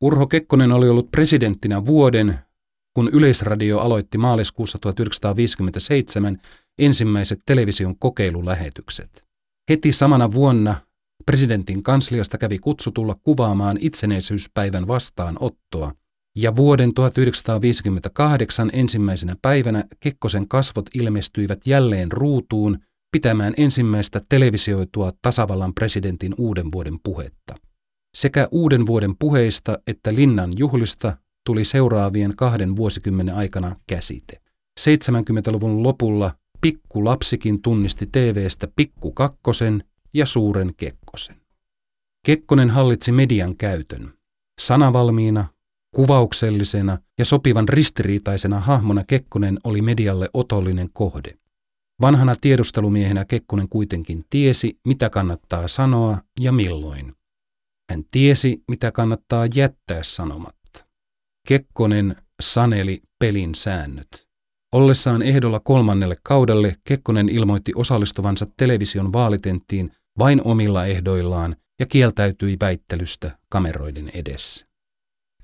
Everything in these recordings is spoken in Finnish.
Urho Kekkonen oli ollut presidenttinä vuoden, kun Yleisradio aloitti maaliskuussa 1957 ensimmäiset television kokeilulähetykset. Heti samana vuonna presidentin kansliasta kävi kutsutulla kuvaamaan itsenäisyyspäivän vastaanottoa, ja vuoden 1958 ensimmäisenä päivänä Kekkosen kasvot ilmestyivät jälleen ruutuun pitämään ensimmäistä televisioitua tasavallan presidentin uuden vuoden puhetta. Sekä uuden vuoden puheista että linnan juhlista tuli seuraavien kahden vuosikymmenen aikana käsite. 70-luvun lopulla pikku lapsikin tunnisti TVstä pikku kakkosen ja suuren Kekkosen. Kekkonen hallitsi median käytön. Sanavalmiina, kuvauksellisena ja sopivan ristiriitaisena hahmona Kekkonen oli medialle otollinen kohde. Vanhana tiedustelumiehenä Kekkonen kuitenkin tiesi, mitä kannattaa sanoa ja milloin. Hän tiesi, mitä kannattaa jättää sanomatta. Kekkonen saneli pelin säännöt. Ollessaan ehdolla kolmannelle kaudelle Kekkonen ilmoitti osallistuvansa television vaalitenttiin vain omilla ehdoillaan ja kieltäytyi väittelystä kameroiden edessä.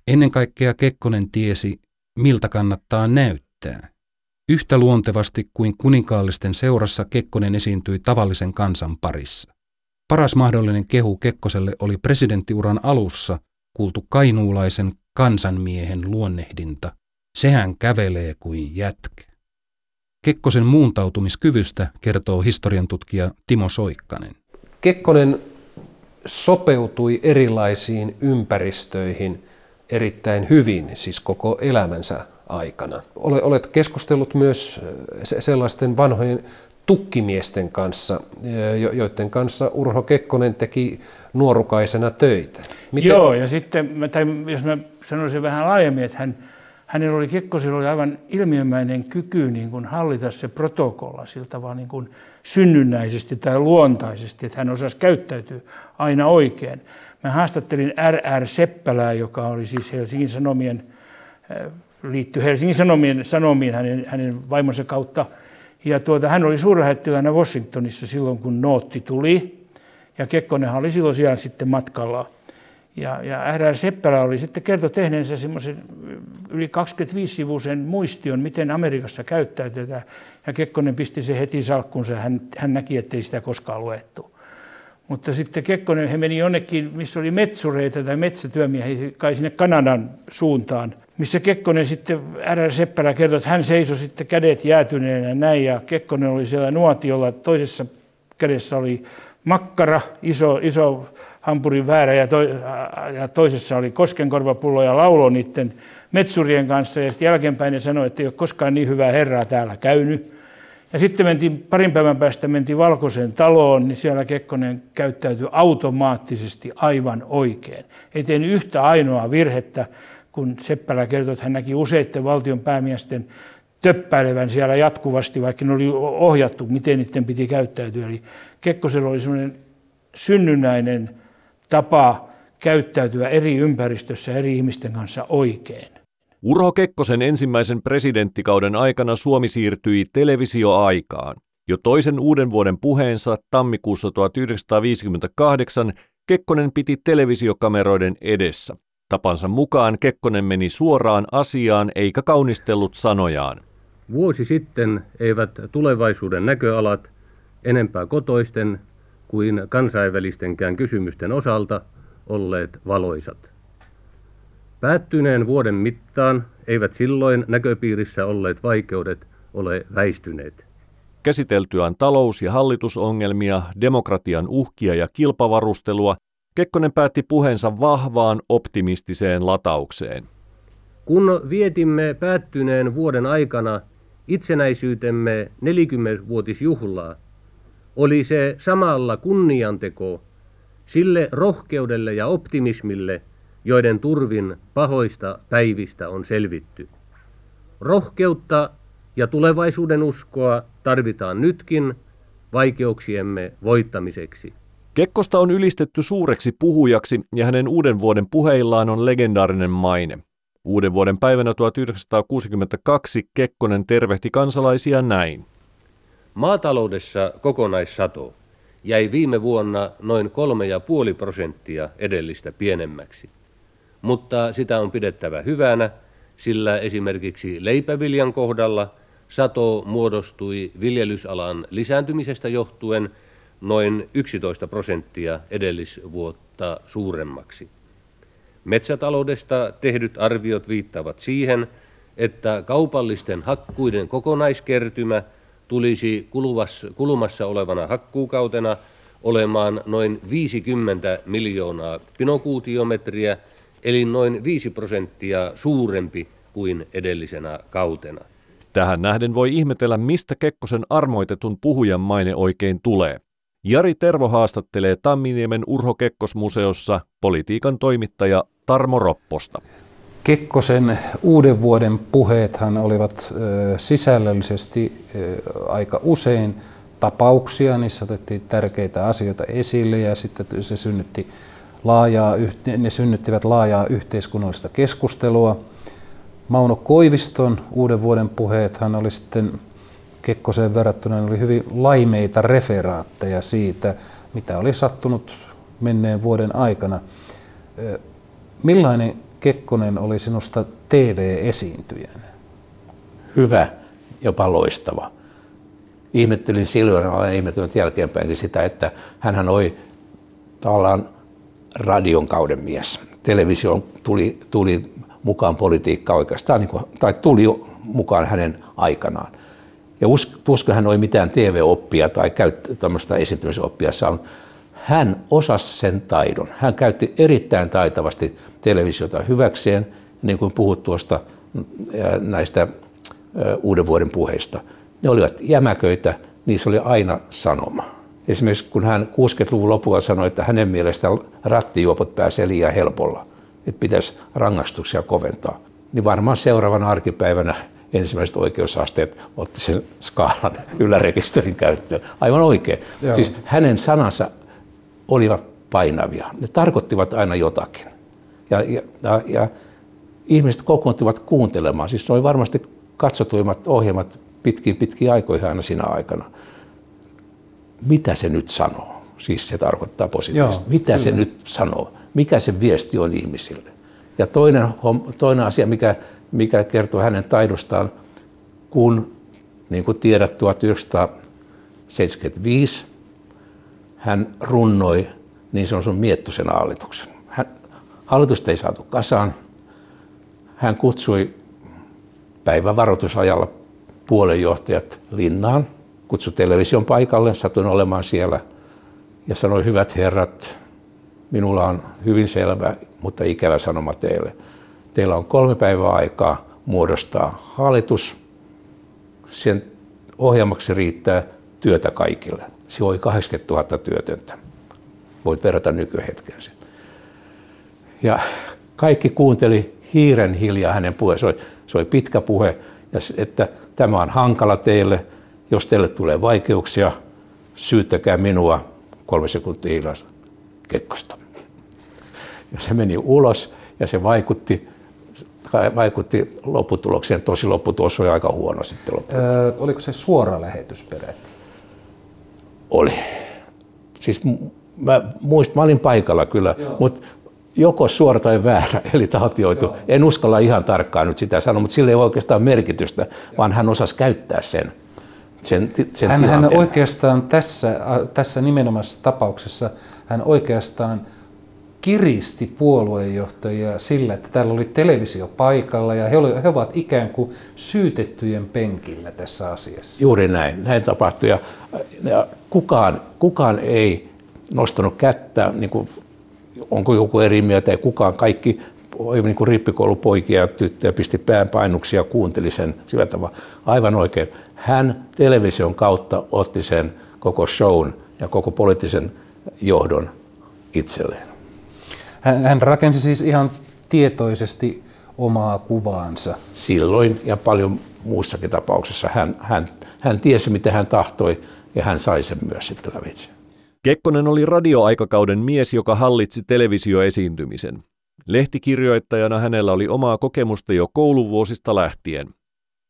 Ennen kaikkea Kekkonen tiesi, miltä kannattaa näyttää. Yhtä luontevasti kuin kuninkaallisten seurassa Kekkonen esiintyi tavallisen kansan parissa. Paras mahdollinen kehu Kekkoselle oli presidenttiuran alussa kuultu kainuulaisen kansanmiehen luonnehdinta. Sehän kävelee kuin jätkä. Kekkosen muuntautumiskyvystä kertoo historiantutkija Timo Soikkanen. Kekkonen sopeutui erilaisiin ympäristöihin erittäin hyvin, siis koko elämänsä aikana. Olet keskustellut myös sellaisten vanhojen tukkimiesten kanssa, joiden kanssa Urho Kekkonen teki nuorukaisena töitä. Miten? Joo, ja sitten, tai jos mä sanoisin vähän laajemmin, että hän, hänellä oli, Kekkosilla oli aivan ilmiömäinen kyky niin kuin hallita se protokolla sillä tavalla niin kuin synnynnäisesti tai luontaisesti, että hän osasi käyttäytyä aina oikein. Mä haastattelin R.R. Seppälää, joka oli siis Helsingin Sanomien, liittyi Helsingin Sanomien, Sanomiin hänen, hänen vaimonsa kautta – ja tuota, hän oli suurlähettiläänä Washingtonissa silloin, kun nootti tuli. Ja Kekkonenhan oli silloin siellä sitten matkalla. Ja, ja R.R. Seppälä oli sitten kertoi tehneensä semmoisen yli 25-sivuisen muistion, miten Amerikassa käyttäytetään. Ja Kekkonen pisti se heti salkkunsa. Hän, hän näki, ettei sitä koskaan luettu. Mutta sitten Kekkonen, he meni jonnekin, missä oli metsureita tai metsätyömiehiä, kai sinne Kanadan suuntaan, missä Kekkonen sitten, R. Seppälä kertoi, että hän seisoi sitten kädet jäätyneenä näin, ja Kekkonen oli siellä nuotiolla, toisessa kädessä oli makkara, iso, iso hampurin väärä, ja, to, ja toisessa oli koskenkorvapullo ja laulo niiden metsurien kanssa, ja sitten jälkeenpäin ne sanoi, että ei ole koskaan niin hyvää herraa täällä käynyt. Ja sitten mentiin, parin päivän päästä mentiin Valkoiseen taloon, niin siellä Kekkonen käyttäytyi automaattisesti aivan oikein. Ei tehnyt yhtä ainoa virhettä, kun Seppälä kertoi, että hän näki useiden valtion päämiesten töppäilevän siellä jatkuvasti, vaikka ne oli ohjattu, miten niiden piti käyttäytyä. Eli Kekkosella oli sellainen synnynnäinen tapa käyttäytyä eri ympäristössä eri ihmisten kanssa oikein. Urho Kekkosen ensimmäisen presidenttikauden aikana Suomi siirtyi televisioaikaan. Jo toisen uuden vuoden puheensa tammikuussa 1958 Kekkonen piti televisiokameroiden edessä. Tapansa mukaan Kekkonen meni suoraan asiaan eikä kaunistellut sanojaan. Vuosi sitten eivät tulevaisuuden näköalat enempää kotoisten kuin kansainvälistenkään kysymysten osalta olleet valoisat. Päättyneen vuoden mittaan eivät silloin näköpiirissä olleet vaikeudet ole väistyneet. Käsiteltyään talous- ja hallitusongelmia, demokratian uhkia ja kilpavarustelua, Kekkonen päätti puheensa vahvaan optimistiseen lataukseen. Kun vietimme päättyneen vuoden aikana itsenäisyytemme 40-vuotisjuhlaa, oli se samalla kunnianteko sille rohkeudelle ja optimismille, joiden turvin pahoista päivistä on selvitty. Rohkeutta ja tulevaisuuden uskoa tarvitaan nytkin vaikeuksiemme voittamiseksi. Kekkosta on ylistetty suureksi puhujaksi ja hänen uuden vuoden puheillaan on legendaarinen maine. Uuden vuoden päivänä 1962 Kekkonen tervehti kansalaisia näin. Maataloudessa kokonaissato jäi viime vuonna noin 3,5 prosenttia edellistä pienemmäksi. Mutta sitä on pidettävä hyvänä, sillä esimerkiksi leipäviljan kohdalla sato muodostui viljelysalan lisääntymisestä johtuen noin 11 prosenttia edellisvuotta suuremmaksi. Metsätaloudesta tehdyt arviot viittaavat siihen, että kaupallisten hakkuiden kokonaiskertymä tulisi kulumassa olevana hakkuukautena olemaan noin 50 miljoonaa pinokuutiometriä, eli noin 5 prosenttia suurempi kuin edellisenä kautena. Tähän nähden voi ihmetellä, mistä Kekkosen armoitetun puhujan maine oikein tulee. Jari Tervo haastattelee Tamminiemen Urho Kekkosmuseossa politiikan toimittaja Tarmo Ropposta. Kekkosen uuden vuoden puheethan olivat sisällöllisesti aika usein tapauksia, niissä otettiin tärkeitä asioita esille ja sitten se synnytti laajaa, ne synnyttivät laajaa yhteiskunnallista keskustelua. Mauno Koiviston uuden vuoden puheethan oli sitten Kekkoseen verrattuna oli hyvin laimeita referaatteja siitä, mitä oli sattunut menneen vuoden aikana. Millainen Kekkonen oli sinusta TV-esiintyjänä? Hyvä, jopa loistava. Ihmettelin silloin, olen ihmettelnyt jälkeenpäinkin sitä, että hän oli tavallaan radion kauden mies. Televisio tuli, tuli mukaan politiikka oikeastaan, niin kuin, tai tuli mukaan hänen aikanaan. Ja usko hän oli mitään TV-oppia tai tämmöistä esiintymisoppia saanut. Hän osasi sen taidon. Hän käytti erittäin taitavasti televisiota hyväkseen, niin kuin puhut tuosta näistä uuden vuoden puheista. Ne olivat jämäköitä, niissä oli aina sanoma. Esimerkiksi kun hän 60-luvun lopulla sanoi, että hänen mielestään rattijuopot pääsee liian helpolla, että pitäisi rangaistuksia koventaa, niin varmaan seuraavana arkipäivänä ensimmäiset oikeusasteet otti sen skaalan ylärekisterin käyttöön. Aivan oikein. Joo. Siis hänen sanansa olivat painavia. Ne tarkoittivat aina jotakin. Ja, ja, ja, ja ihmiset kokoontuivat kuuntelemaan. Siis ne oli varmasti katsotuimmat ohjelmat pitkin pitkin aikoihin aina siinä aikana. Mitä se nyt sanoo? Siis se tarkoittaa positiivisesti. Joo, Mitä kyllä. se nyt sanoo? Mikä se viesti on ihmisille? Ja toinen, toinen asia, mikä, mikä kertoo hänen taidostaan, kun, niin kuin tiedät, 1975 hän runnoi niin sanotun Miettusen hallituksen. Hän, hallitusta ei saatu kasaan. Hän kutsui päivän varoitusajalla puolenjohtajat linnaan, kutsui television paikalle, satuin olemaan siellä ja sanoi, hyvät herrat, minulla on hyvin selvä, mutta ikävä sanoma teille. Teillä on kolme päivää aikaa muodostaa hallitus. Sen ohjelmaksi riittää työtä kaikille. Se oli 80 000 työtöntä. Voit verrata nykyhetkeen sen. Ja kaikki kuunteli hiiren hiljaa hänen puheen. Se oli, se oli pitkä puhe, ja että tämä on hankala teille. Jos teille tulee vaikeuksia, syyttäkää minua kolme sekuntia hiljaista Kekkosta. Ja se meni ulos ja se vaikutti, vaikutti lopputulokseen. Tosi lopputulos oli aika huono sitten Öö, oliko se suora lähetys peräti? Oli. Siis mä, muist, mä olin paikalla kyllä, mutta joko suora tai väärä, eli taltioitu. Joo. En uskalla ihan tarkkaan nyt sitä sanoa, mutta sillä ei ole oikeastaan merkitystä, Joo. vaan hän osasi käyttää sen. sen, sen hän, hän oikeastaan tässä, tässä nimenomaisessa tapauksessa, hän oikeastaan kiristi puoluejohtajia sillä, että täällä oli televisio paikalla ja he, oli, he ovat ikään kuin syytettyjen penkillä tässä asiassa. Juuri näin, näin tapahtui ja, ja kukaan, kukaan ei nostanut kättä, niin kuin, onko joku eri mieltä ja kukaan, kaikki niin kuin rippikoulupoikia ja tyttöjä pisti päänpainuksia ja kuunteli sen sillä tavalla. Aivan oikein. Hän television kautta otti sen koko shown ja koko poliittisen johdon itselleen. Hän, rakensi siis ihan tietoisesti omaa kuvaansa. Silloin ja paljon muussakin tapauksessa hän, hän, hän tiesi, mitä hän tahtoi ja hän sai sen myös sitten lävitse. Kekkonen oli radioaikakauden mies, joka hallitsi televisioesiintymisen. Lehtikirjoittajana hänellä oli omaa kokemusta jo kouluvuosista lähtien.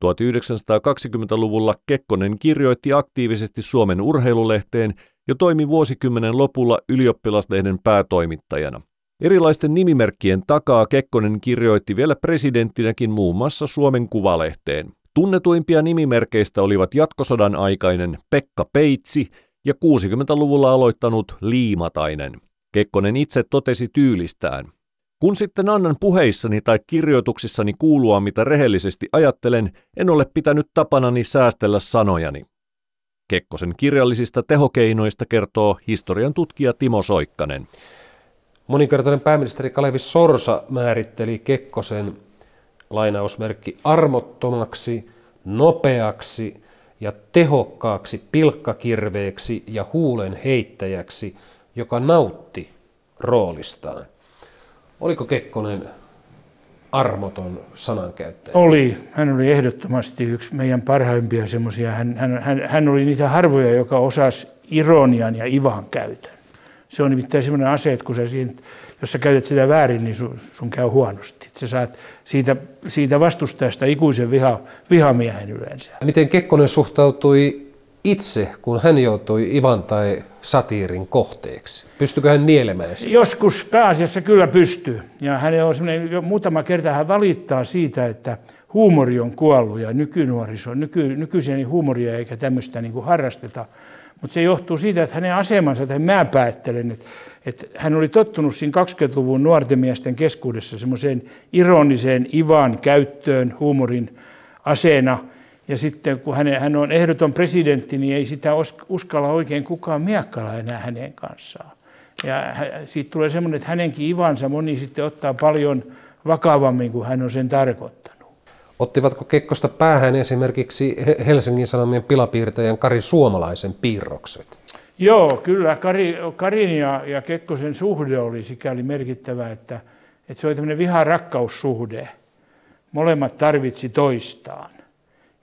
1920-luvulla Kekkonen kirjoitti aktiivisesti Suomen urheilulehteen ja toimi vuosikymmenen lopulla ylioppilaslehden päätoimittajana. Erilaisten nimimerkkien takaa Kekkonen kirjoitti vielä presidenttinäkin muun muassa Suomen Kuvalehteen. Tunnetuimpia nimimerkeistä olivat jatkosodan aikainen Pekka Peitsi ja 60-luvulla aloittanut Liimatainen. Kekkonen itse totesi tyylistään. Kun sitten annan puheissani tai kirjoituksissani kuulua, mitä rehellisesti ajattelen, en ole pitänyt tapanani säästellä sanojani. Kekkosen kirjallisista tehokeinoista kertoo historian tutkija Timo Soikkanen. Moninkertainen pääministeri Kalevi Sorsa määritteli Kekkosen lainausmerkki armottomaksi, nopeaksi ja tehokkaaksi pilkkakirveeksi ja huulen heittäjäksi, joka nautti roolistaan. Oliko Kekkonen armoton sanankäyttäjä? Oli. Hän oli ehdottomasti yksi meidän parhaimpia semmoisia. Hän, hän, hän, hän oli niitä harvoja, joka osasi ironian ja ivan käytön. Se on nimittäin semmoinen ase, että kun sä siinä, jos sä käytät sitä väärin, niin sun, sun käy huonosti. Sä saat siitä, siitä vastustajasta ikuisen viha, vihamiehen yleensä. Miten Kekkonen suhtautui itse, kun hän joutui Ivan tai satiirin kohteeksi? Pystykö hän nielemään sitä? Joskus pääasiassa kyllä pystyy. Ja hän on jo muutama kerta hän valittaa siitä, että huumori on kuollut ja nykynuoriso, nyky, nykyisiä niin huumoria eikä tämmöistä niin harrasteta. Mutta se johtuu siitä, että hänen asemansa, tai mä päättelen, että, että hän oli tottunut siinä 20-luvun nuorten miesten keskuudessa semmoiseen ironiseen Ivan käyttöön huumorin aseena. Ja sitten kun hän, hän on ehdoton presidentti, niin ei sitä uskalla oikein kukaan miakkalla enää hänen kanssaan. Ja siitä tulee semmoinen, että hänenkin Ivansa moni sitten ottaa paljon vakavammin kuin hän on sen tarkoittanut. Ottivatko Kekkosta päähän esimerkiksi Helsingin Sanomien pilapiirtäjän Kari Suomalaisen piirrokset? Joo, kyllä. Kari, Karin ja, ja Kekkosen suhde oli sikäli merkittävä, että, että se oli tämmöinen viha-rakkaussuhde. Molemmat tarvitsi toistaan.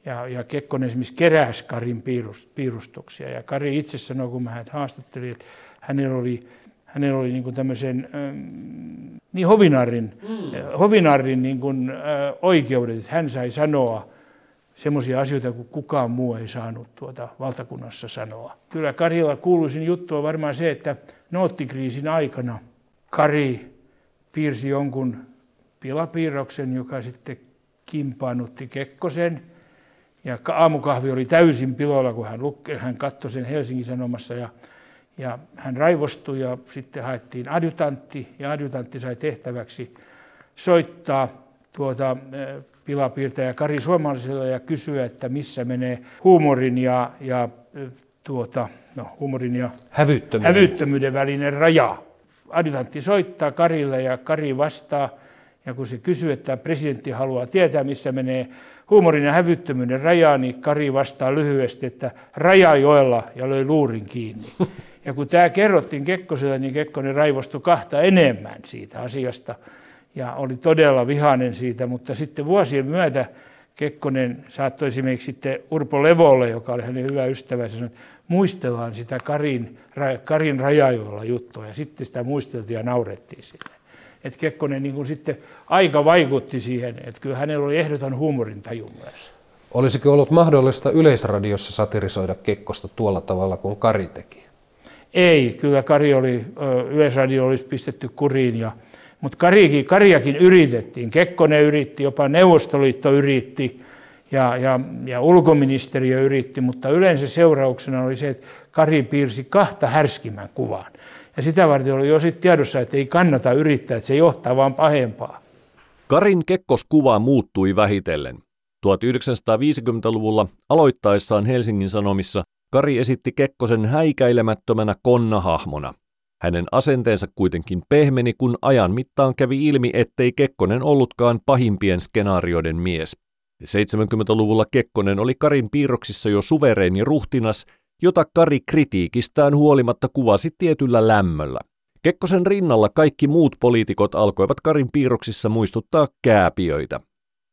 Ja, ja Kekkonen esimerkiksi keräsi Karin piirustuksia. Ja Kari itse sanoi, kun mä häntä haastattelin, että hänellä oli hänellä oli niin kuin tämmöisen ähm, niin hovinarrin, mm. Äh, hovinarrin niin kuin, äh, oikeudet, että hän sai sanoa semmoisia asioita, kuin kukaan muu ei saanut tuota valtakunnassa sanoa. Kyllä Karilla kuuluisin juttu on varmaan se, että noottikriisin aikana Kari piirsi jonkun pilapiirroksen, joka sitten kimpaanutti Kekkosen. Ja aamukahvi oli täysin piloilla, kun hän, lukke, hän katsoi sen Helsingin Sanomassa ja ja hän raivostui ja sitten haettiin adjutantti ja adjutantti sai tehtäväksi soittaa tuota pilapiirtäjä Kari Suomalaiselle ja kysyä, että missä menee huumorin ja, ja tuota, no, huumorin ja hävyttömyyden. hävyttömyyden välinen raja. Adjutantti soittaa Karille ja Kari vastaa. Ja kun se kysyy, että presidentti haluaa tietää, missä menee huumorin ja hävyttömyyden raja, niin Kari vastaa lyhyesti, että Rajajoella ja löi luurin kiinni. Ja kun tämä kerrottiin Kekkoselle, niin Kekkonen raivostui kahta enemmän siitä asiasta ja oli todella vihainen siitä, mutta sitten vuosien myötä Kekkonen saattoi esimerkiksi sitten Urpo Levolle, joka oli hänen hyvä ystävänsä, sanoa, että muistellaan sitä Karin, Karin rajajoilla juttua, ja sitten sitä muisteltiin ja naurettiin sille. Että Kekkonen niin kuin sitten aika vaikutti siihen, että kyllä hänellä oli ehdoton huumorintaju myös. Olisiko ollut mahdollista yleisradiossa satirisoida Kekkosta tuolla tavalla kuin Kari teki? Ei, kyllä Kari oli, Yleisradio olisi pistetty kuriin, ja, mutta Kariakin, Kariakin yritettiin. Kekkonen yritti, jopa Neuvostoliitto yritti ja, ja, ja ulkoministeriö yritti, mutta yleensä seurauksena oli se, että Kari piirsi kahta härskimän kuvaan. Ja sitä varten oli jo sitten tiedossa, että ei kannata yrittää, että se johtaa vaan pahempaa. Karin kekkoskuva muuttui vähitellen. 1950-luvulla aloittaessaan Helsingin Sanomissa Kari esitti Kekkosen häikäilemättömänä konnahahmona. Hänen asenteensa kuitenkin pehmeni, kun ajan mittaan kävi ilmi, ettei Kekkonen ollutkaan pahimpien skenaarioiden mies. 70-luvulla Kekkonen oli Karin piirroksissa jo suvereeni ruhtinas, jota Kari kritiikistään huolimatta kuvasi tietyllä lämmöllä. Kekkosen rinnalla kaikki muut poliitikot alkoivat Karin piirroksissa muistuttaa kääpiöitä.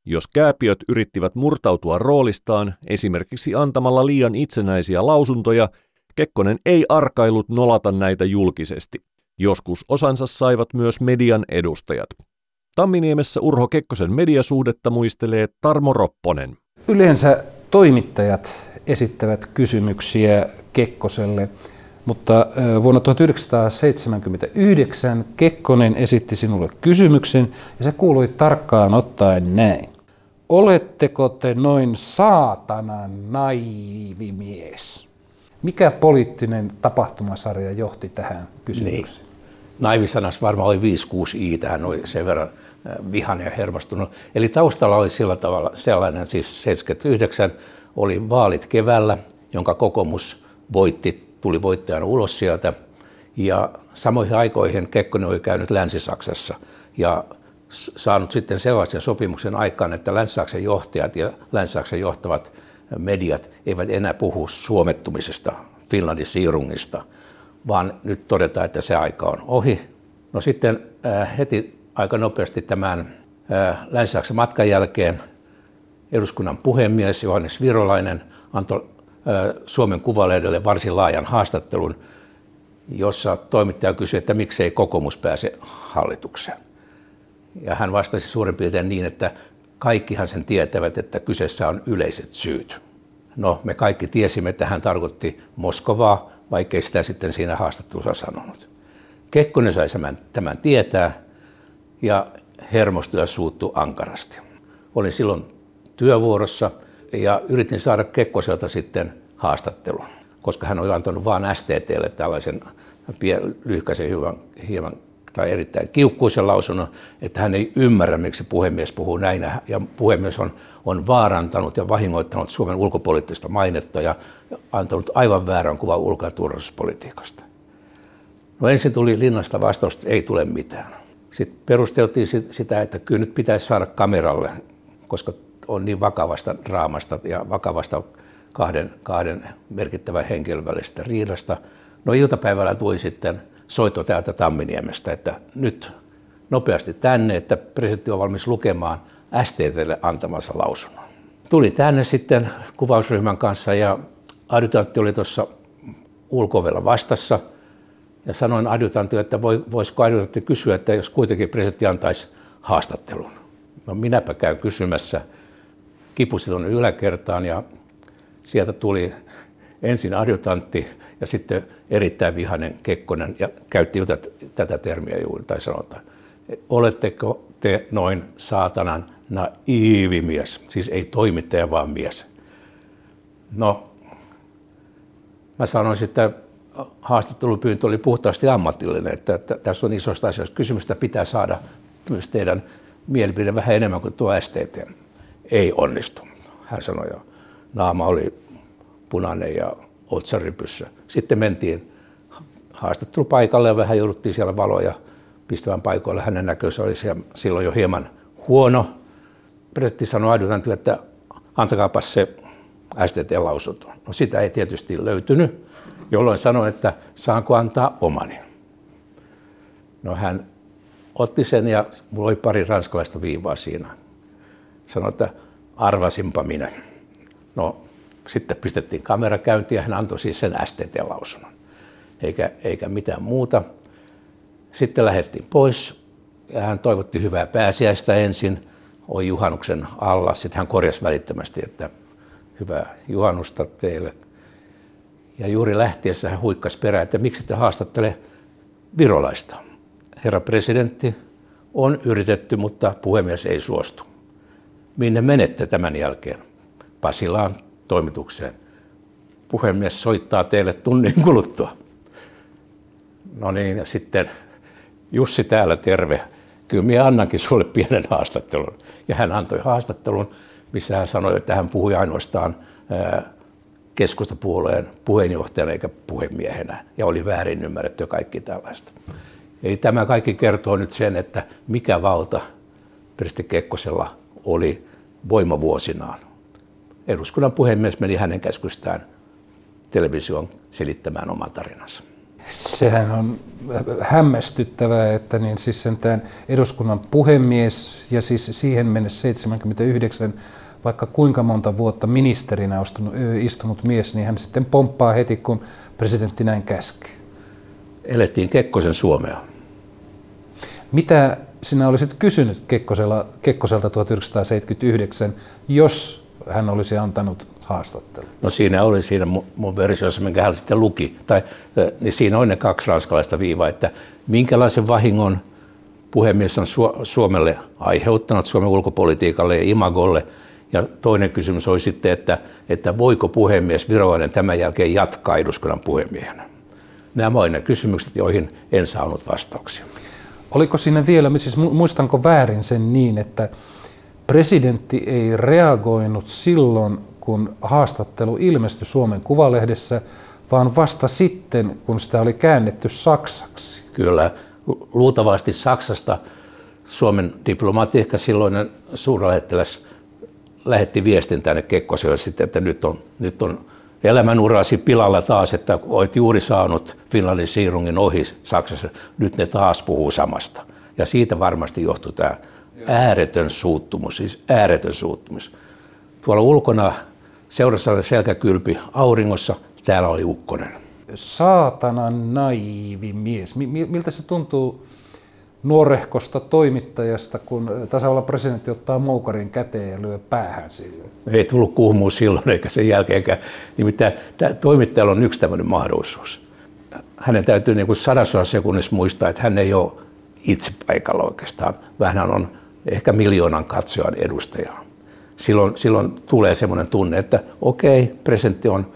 Jos kääpiöt yrittivät murtautua roolistaan, esimerkiksi antamalla liian itsenäisiä lausuntoja, Kekkonen ei arkailut nolata näitä julkisesti. Joskus osansa saivat myös median edustajat. Tamminiemessä Urho Kekkosen mediasuhdetta muistelee Tarmo Ropponen. Yleensä toimittajat esittävät kysymyksiä Kekkoselle Mutta vuonna 1979 Kekkonen esitti sinulle kysymyksen ja se kuului tarkkaan ottaen näin. Oletteko te noin saatanan naivimies? Mikä poliittinen tapahtumasarja johti tähän kysymykseen? Niin. Naivisanas varmaan oli 5-6 i, tähän oli sen verran vihainen ja hermostunut. Eli taustalla oli sillä tavalla sellainen, siis 79 oli vaalit keväällä, jonka kokoomus voitti, tuli voittajana ulos sieltä. Ja samoihin aikoihin Kekkonen oli käynyt Länsi-Saksassa ja saanut sitten sellaisen sopimuksen aikaan, että Länsi-Saksan johtajat ja Länsi-Saksan johtavat mediat eivät enää puhu suomettumisesta, Finlandin siirungista, vaan nyt todetaan, että se aika on ohi. No sitten äh, heti aika nopeasti tämän äh, Länsi-Saksan matkan jälkeen eduskunnan puhemies Johannes Virolainen antoi Suomen Kuvalehdelle varsin laajan haastattelun, jossa toimittaja kysyi, että miksei kokoomus pääse hallitukseen. Ja hän vastasi suurin piirtein niin, että kaikkihan sen tietävät, että kyseessä on yleiset syyt. No, me kaikki tiesimme, että hän tarkoitti Moskovaa, vaikkei sitä sitten siinä haastattelussa sanonut. Kekkonen sai tämän tietää ja hermostui ja suuttu ankarasti. Olin silloin työvuorossa ja yritin saada Kekkoselta sitten haastattelun, koska hän oli antanut vain STTlle tällaisen lyhkäisen hieman, hieman tai erittäin kiukkuisen lausunnon, että hän ei ymmärrä, miksi puhemies puhuu näin. Ja puhemies on, on vaarantanut ja vahingoittanut Suomen ulkopoliittista mainetta ja antanut aivan väärän kuvan ulko- ja turvallisuuspolitiikasta. No ensin tuli linnasta vastaus, että ei tule mitään. Sitten perusteltiin sitä, että kyllä nyt pitäisi saada kameralle, koska on niin vakavasta draamasta ja vakavasta kahden, kahden merkittävän henkilön välistä riidasta. No iltapäivällä tuli sitten soitto täältä Tamminiemestä, että nyt nopeasti tänne, että presidentti on valmis lukemaan STTlle antamansa lausunnon. Tuli tänne sitten kuvausryhmän kanssa ja adjutantti oli tuossa ulkovella vastassa ja sanoin adjutantille, että voisiko adjutantti kysyä, että jos kuitenkin presidentti antaisi haastattelun. No minäpä käyn kysymässä, kipusin tuonne yläkertaan ja sieltä tuli ensin adjutantti ja sitten erittäin vihainen Kekkonen ja käytti tätä, tätä termiä juuri tai sanotaan. Oletteko te noin saatanan naiivimies, siis ei toimittaja vaan mies. No, mä sanoisin, että haastattelupyyntö oli puhtaasti ammatillinen, että, tässä on isosta asioista kysymystä, pitää saada myös teidän mielipide vähän enemmän kuin tuo STT. Ei hän sanoi ja naama oli punainen ja otsaripyssä. Sitten mentiin haastattelupaikalle ja vähän jouduttiin siellä valoja pistävän paikoille. Hänen näkönsä oli siellä silloin jo hieman huono. Presidentti sanoi adjutantille, että antakaapa se STT-lausunto. No sitä ei tietysti löytynyt, jolloin sanoin, että saanko antaa omani. No hän otti sen ja mulla oli pari ranskalaista viivaa siinä. Sanoi, että arvasinpa minä. No sitten pistettiin kamera käyntiin ja hän antoi siis sen STT-lausunnon, eikä, eikä mitään muuta. Sitten lähdettiin pois ja hän toivotti hyvää pääsiäistä ensin, oli juhannuksen alla. Sitten hän korjasi välittömästi, että hyvää juhannusta teille. Ja juuri lähtiessä hän huikkasi perään, että miksi te haastattele virolaista. Herra presidentti, on yritetty, mutta puhemies ei suostu. Minne menette tämän jälkeen? Pasilaan toimitukseen. Puhemies soittaa teille tunnin kuluttua. No niin, sitten Jussi täällä terve. Kyllä minä annankin sulle pienen haastattelun. Ja hän antoi haastattelun, missä hän sanoi, että hän puhui ainoastaan keskustapuolueen puheenjohtajana eikä puhemiehenä. Ja oli väärin ymmärretty kaikki tällaista. Eli tämä kaikki kertoo nyt sen, että mikä valta presidentti Kekkosella oli voimavuosinaan eduskunnan puhemies meni hänen käskystään televisioon selittämään oman tarinansa. Sehän on hämmästyttävää, että niin siis sentään eduskunnan puhemies ja siis siihen mennessä 79 vaikka kuinka monta vuotta ministerinä ostunut, istunut mies, niin hän sitten pomppaa heti, kun presidentti näin käskee. Elettiin Kekkosen Suomea. Mitä sinä olisit kysynyt Kekkoselta 1979, jos hän olisi antanut haastattelun? No siinä oli siinä mun versiossa, minkä hän sitten luki. Tai, niin siinä on ne kaksi ranskalaista viivaa, että minkälaisen vahingon puhemies on Suomelle aiheuttanut, Suomen ulkopolitiikalle ja imagolle. Ja toinen kysymys oli sitten, että, että voiko puhemies Virolainen tämän jälkeen jatkaa eduskunnan puhemiehenä. Nämä ovat ne kysymykset, joihin en saanut vastauksia. Oliko siinä vielä, siis muistanko väärin sen niin, että presidentti ei reagoinut silloin, kun haastattelu ilmestyi Suomen Kuvalehdessä, vaan vasta sitten, kun sitä oli käännetty saksaksi? Kyllä, luultavasti Saksasta Suomen diplomaatti, ehkä silloinen suurlähettiläs, lähetti viestin tänne Kekkoselle sitten, että nyt on, nyt on elämänurasi pilalla taas, että olet juuri saanut Finlandin siirungin ohi Saksassa, nyt ne taas puhuu samasta. Ja siitä varmasti johtuu tämä ääretön suuttumus, siis ääretön suuttumus. Tuolla ulkona seurassa selkäkylpi auringossa, täällä oli ukkonen. Saatanan naivi mies. Miltä se tuntuu nuorehkosta toimittajasta, kun tasavallan presidentti ottaa moukarin käteen ja lyö päähän sille? Ei tullut kuumuus silloin eikä sen jälkeenkään. Nimittäin tämä toimittajalla on yksi tämmöinen mahdollisuus. Hänen täytyy niin kuin sadasosassa sekunnissa muistaa, että hän ei ole itse paikalla oikeastaan. Vähän on ehkä miljoonan katsojan edustaja. Silloin, silloin tulee semmoinen tunne, että okei, presidentti on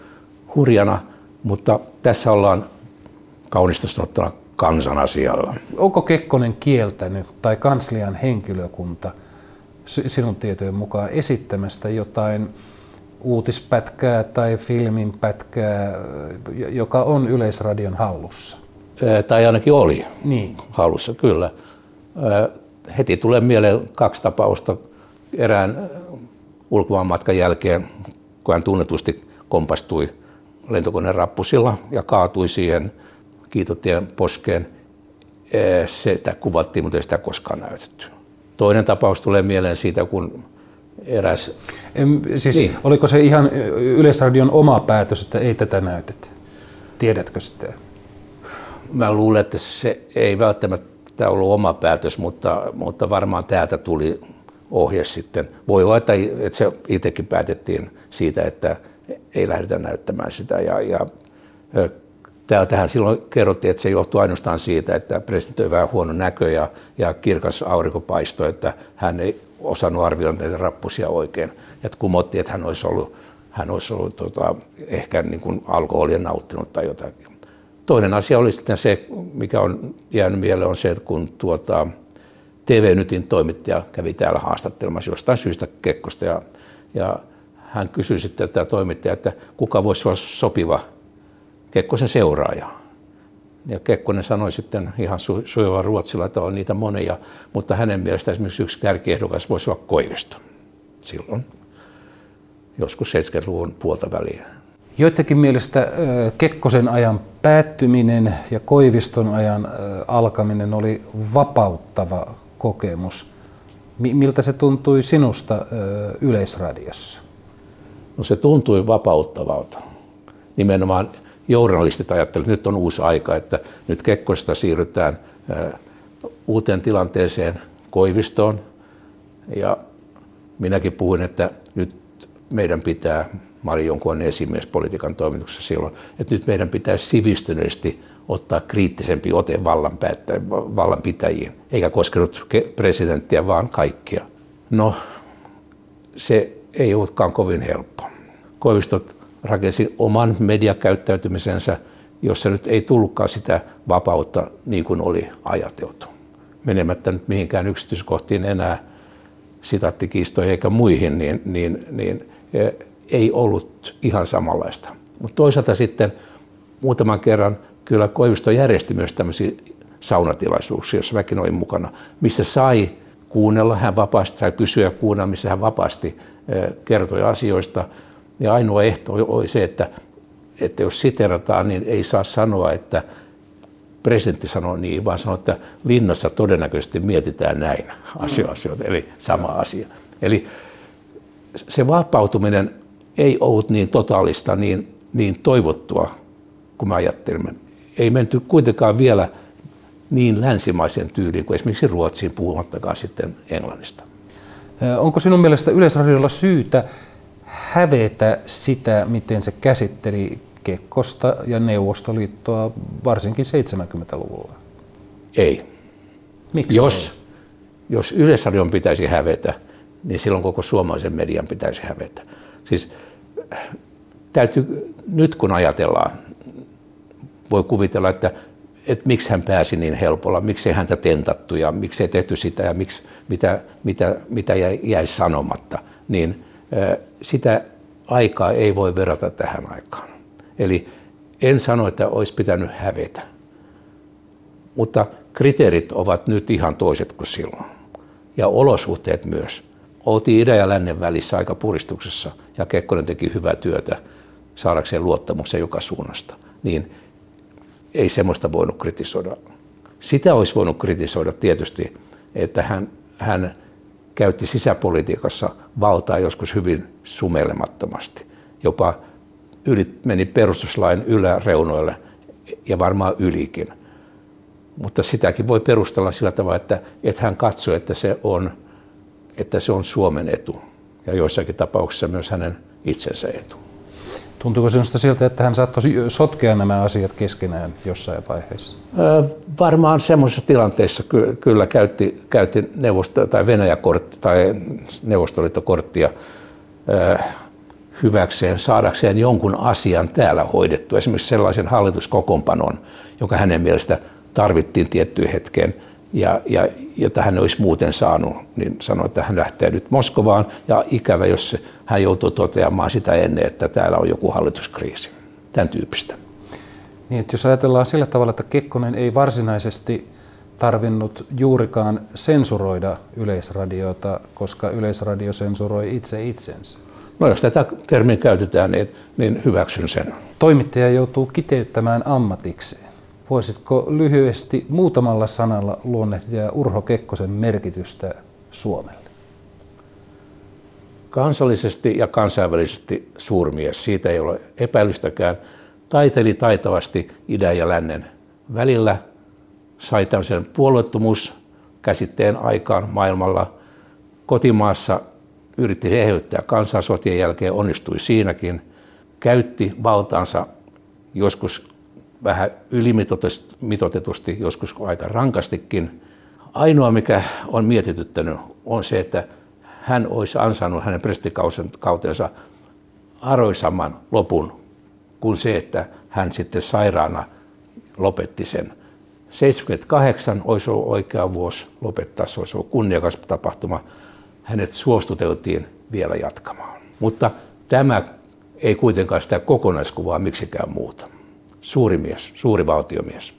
hurjana, mutta tässä ollaan kaunista sanottuna kansan asialla. Onko Kekkonen kieltänyt tai kanslian henkilökunta sinun tietojen mukaan esittämästä jotain uutispätkää tai filminpätkää, joka on Yleisradion hallussa? Tai ainakin oli niin. hallussa, kyllä. Heti tulee mieleen kaksi tapausta erään ulkomaanmatkan jälkeen, kun hän tunnetusti kompastui lentokoneen rappusilla ja kaatui siihen – Kiitotien poskeen. Sitä kuvattiin, mutta ei sitä koskaan näytetty. Toinen tapaus tulee mieleen siitä, kun eräs... En, siis niin. Oliko se ihan Yleisradion oma päätös, että ei tätä näytetä? Tiedätkö sitä? Mä luulen, että se ei välttämättä ollut oma päätös, mutta, mutta varmaan täältä tuli ohje sitten. Voi olla, että, että se itsekin päätettiin siitä, että ei lähdetä näyttämään sitä. Ja, ja Tähän silloin kerrottiin, että se johtuu ainoastaan siitä, että presidentti on vähän huono näkö ja, ja kirkas aurinkopaisto, että hän ei osannut arvioida näitä rappusia oikein. Ja kumottiin, että hän olisi ollut, hän olisi ollut tota, ehkä niin kuin alkoholia nauttinut tai jotakin. Toinen asia oli sitten se, mikä on jäänyt mieleen, on se, että kun tuota, TV-nytin toimittaja kävi täällä haastattelemassa jostain syystä Kekkosta ja, ja hän kysyi sitten tämä toimittaja, että kuka voisi olla sopiva Kekkosen seuraaja. Ja Kekkonen sanoi sitten ihan su- sujuvalla ruotsilla, että on niitä monia, mutta hänen mielestä esimerkiksi yksi kärkiehdokas voisi olla Koivisto silloin, joskus 70-luvun puolta väliä. Joidenkin mielestä Kekkosen ajan päättyminen ja Koiviston ajan alkaminen oli vapauttava kokemus. Miltä se tuntui sinusta Yleisradiossa? No se tuntui vapauttavalta. Nimenomaan journalistit ajattelivat, että nyt on uusi aika, että nyt Kekkosta siirrytään uuteen tilanteeseen Koivistoon. Ja minäkin puhuin, että nyt meidän pitää, olin jonkun esimies politiikan toimituksessa silloin, että nyt meidän pitää sivistyneesti ottaa kriittisempi ote vallanpitäjiin, eikä koskenut presidenttiä, vaan kaikkia. No, se ei ollutkaan kovin helppo. Koivistot rakensi oman mediakäyttäytymisensä, jossa nyt ei tullutkaan sitä vapautta niin kuin oli ajateltu. Menemättä nyt mihinkään yksityiskohtiin enää sitaattikiistoihin eikä muihin, niin, niin, niin e, ei ollut ihan samanlaista. Mutta toisaalta sitten muutaman kerran kyllä Koivisto järjesti myös tämmöisiä saunatilaisuuksia, joissa mäkin olin mukana, missä sai kuunnella, hän vapaasti sai kysyä ja kuunnella, missä hän vapaasti e, kertoi asioista – ja ainoa ehto oli se, että, että jos siterataan, niin ei saa sanoa, että presidentti sanoo niin, vaan sanoo, että linnassa todennäköisesti mietitään näin asioita, eli sama asia. Eli se vapautuminen ei ollut niin totaalista, niin, niin toivottua, kuin mä ajattelimme. Ei menty kuitenkaan vielä niin länsimaisen tyyliin kuin esimerkiksi Ruotsiin, puhumattakaan sitten Englannista. Onko sinun mielestä Yleisradiolla syytä hävetä sitä, miten se käsitteli Kekkosta ja Neuvostoliittoa varsinkin 70-luvulla? Ei. Miksi jos, ei? jos Yleisradion pitäisi hävetä, niin silloin koko suomalaisen median pitäisi hävetä. Siis täytyy, nyt kun ajatellaan, voi kuvitella, että, että miksi hän pääsi niin helpolla, miksi ei häntä tentattu ja miksi ei tehty sitä ja miksi, mitä, mitä, mitä jäi, jäi sanomatta, niin sitä aikaa ei voi verrata tähän aikaan. Eli en sano, että olisi pitänyt hävetä, mutta kriteerit ovat nyt ihan toiset kuin silloin. Ja olosuhteet myös. Oltiin idän ja lännen välissä aika puristuksessa ja Kekkonen teki hyvää työtä saadakseen luottamuksen joka suunnasta. Niin ei semmoista voinut kritisoida. Sitä olisi voinut kritisoida tietysti, että hän, hän käytti sisäpolitiikassa valtaa joskus hyvin sumelemattomasti. Jopa yli, meni perustuslain yläreunoille ja varmaan ylikin. Mutta sitäkin voi perustella sillä tavalla, että, että hän katsoi, että se, on, että se on Suomen etu ja joissakin tapauksissa myös hänen itsensä etu. Tuntuuko sinusta siltä, että hän saattoi sotkea nämä asiat keskenään jossain vaiheessa? varmaan semmoisessa tilanteessa ky- kyllä käytti, käytti neuvosto- tai Venäjä-kortti tai Neuvostoliittokorttia hyväkseen saadakseen jonkun asian täällä hoidettu, esimerkiksi sellaisen hallituskokoonpanon, joka hänen mielestä tarvittiin tiettyyn hetkeen ja, ja, jota hän olisi muuten saanut, niin sanoi, että hän lähtee nyt Moskovaan ja ikävä, jos hän joutuu toteamaan sitä ennen, että täällä on joku hallituskriisi. Tämän tyyppistä. Niin, että jos ajatellaan sillä tavalla, että Kekkonen ei varsinaisesti tarvinnut juurikaan sensuroida yleisradiota, koska yleisradio sensuroi itse itsensä. No jos tätä termiä käytetään, niin, niin hyväksyn sen. Toimittaja joutuu kiteyttämään ammatikseen. Voisitko lyhyesti muutamalla sanalla luonnehtia Urho Kekkosen merkitystä Suomelle? Kansallisesti ja kansainvälisesti suurmies, siitä ei ole epäilystäkään. Taiteli taitavasti idän ja lännen välillä, sai tämmöisen puolueettomuus käsitteen aikaan maailmalla. Kotimaassa yritti eheyttää kansansotien jälkeen, onnistui siinäkin. Käytti valtaansa joskus vähän ylimitoitetusti, joskus aika rankastikin. Ainoa, mikä on mietityttänyt, on se, että hän olisi ansainnut hänen presidentikautensa aroisamman lopun kuin se, että hän sitten sairaana lopetti sen. 78 olisi ollut oikea vuosi lopettaa, se olisi ollut kunniakas tapahtuma. Hänet suostuteltiin vielä jatkamaan. Mutta tämä ei kuitenkaan sitä kokonaiskuvaa miksikään muuta suuri mies, suuri valtiomies.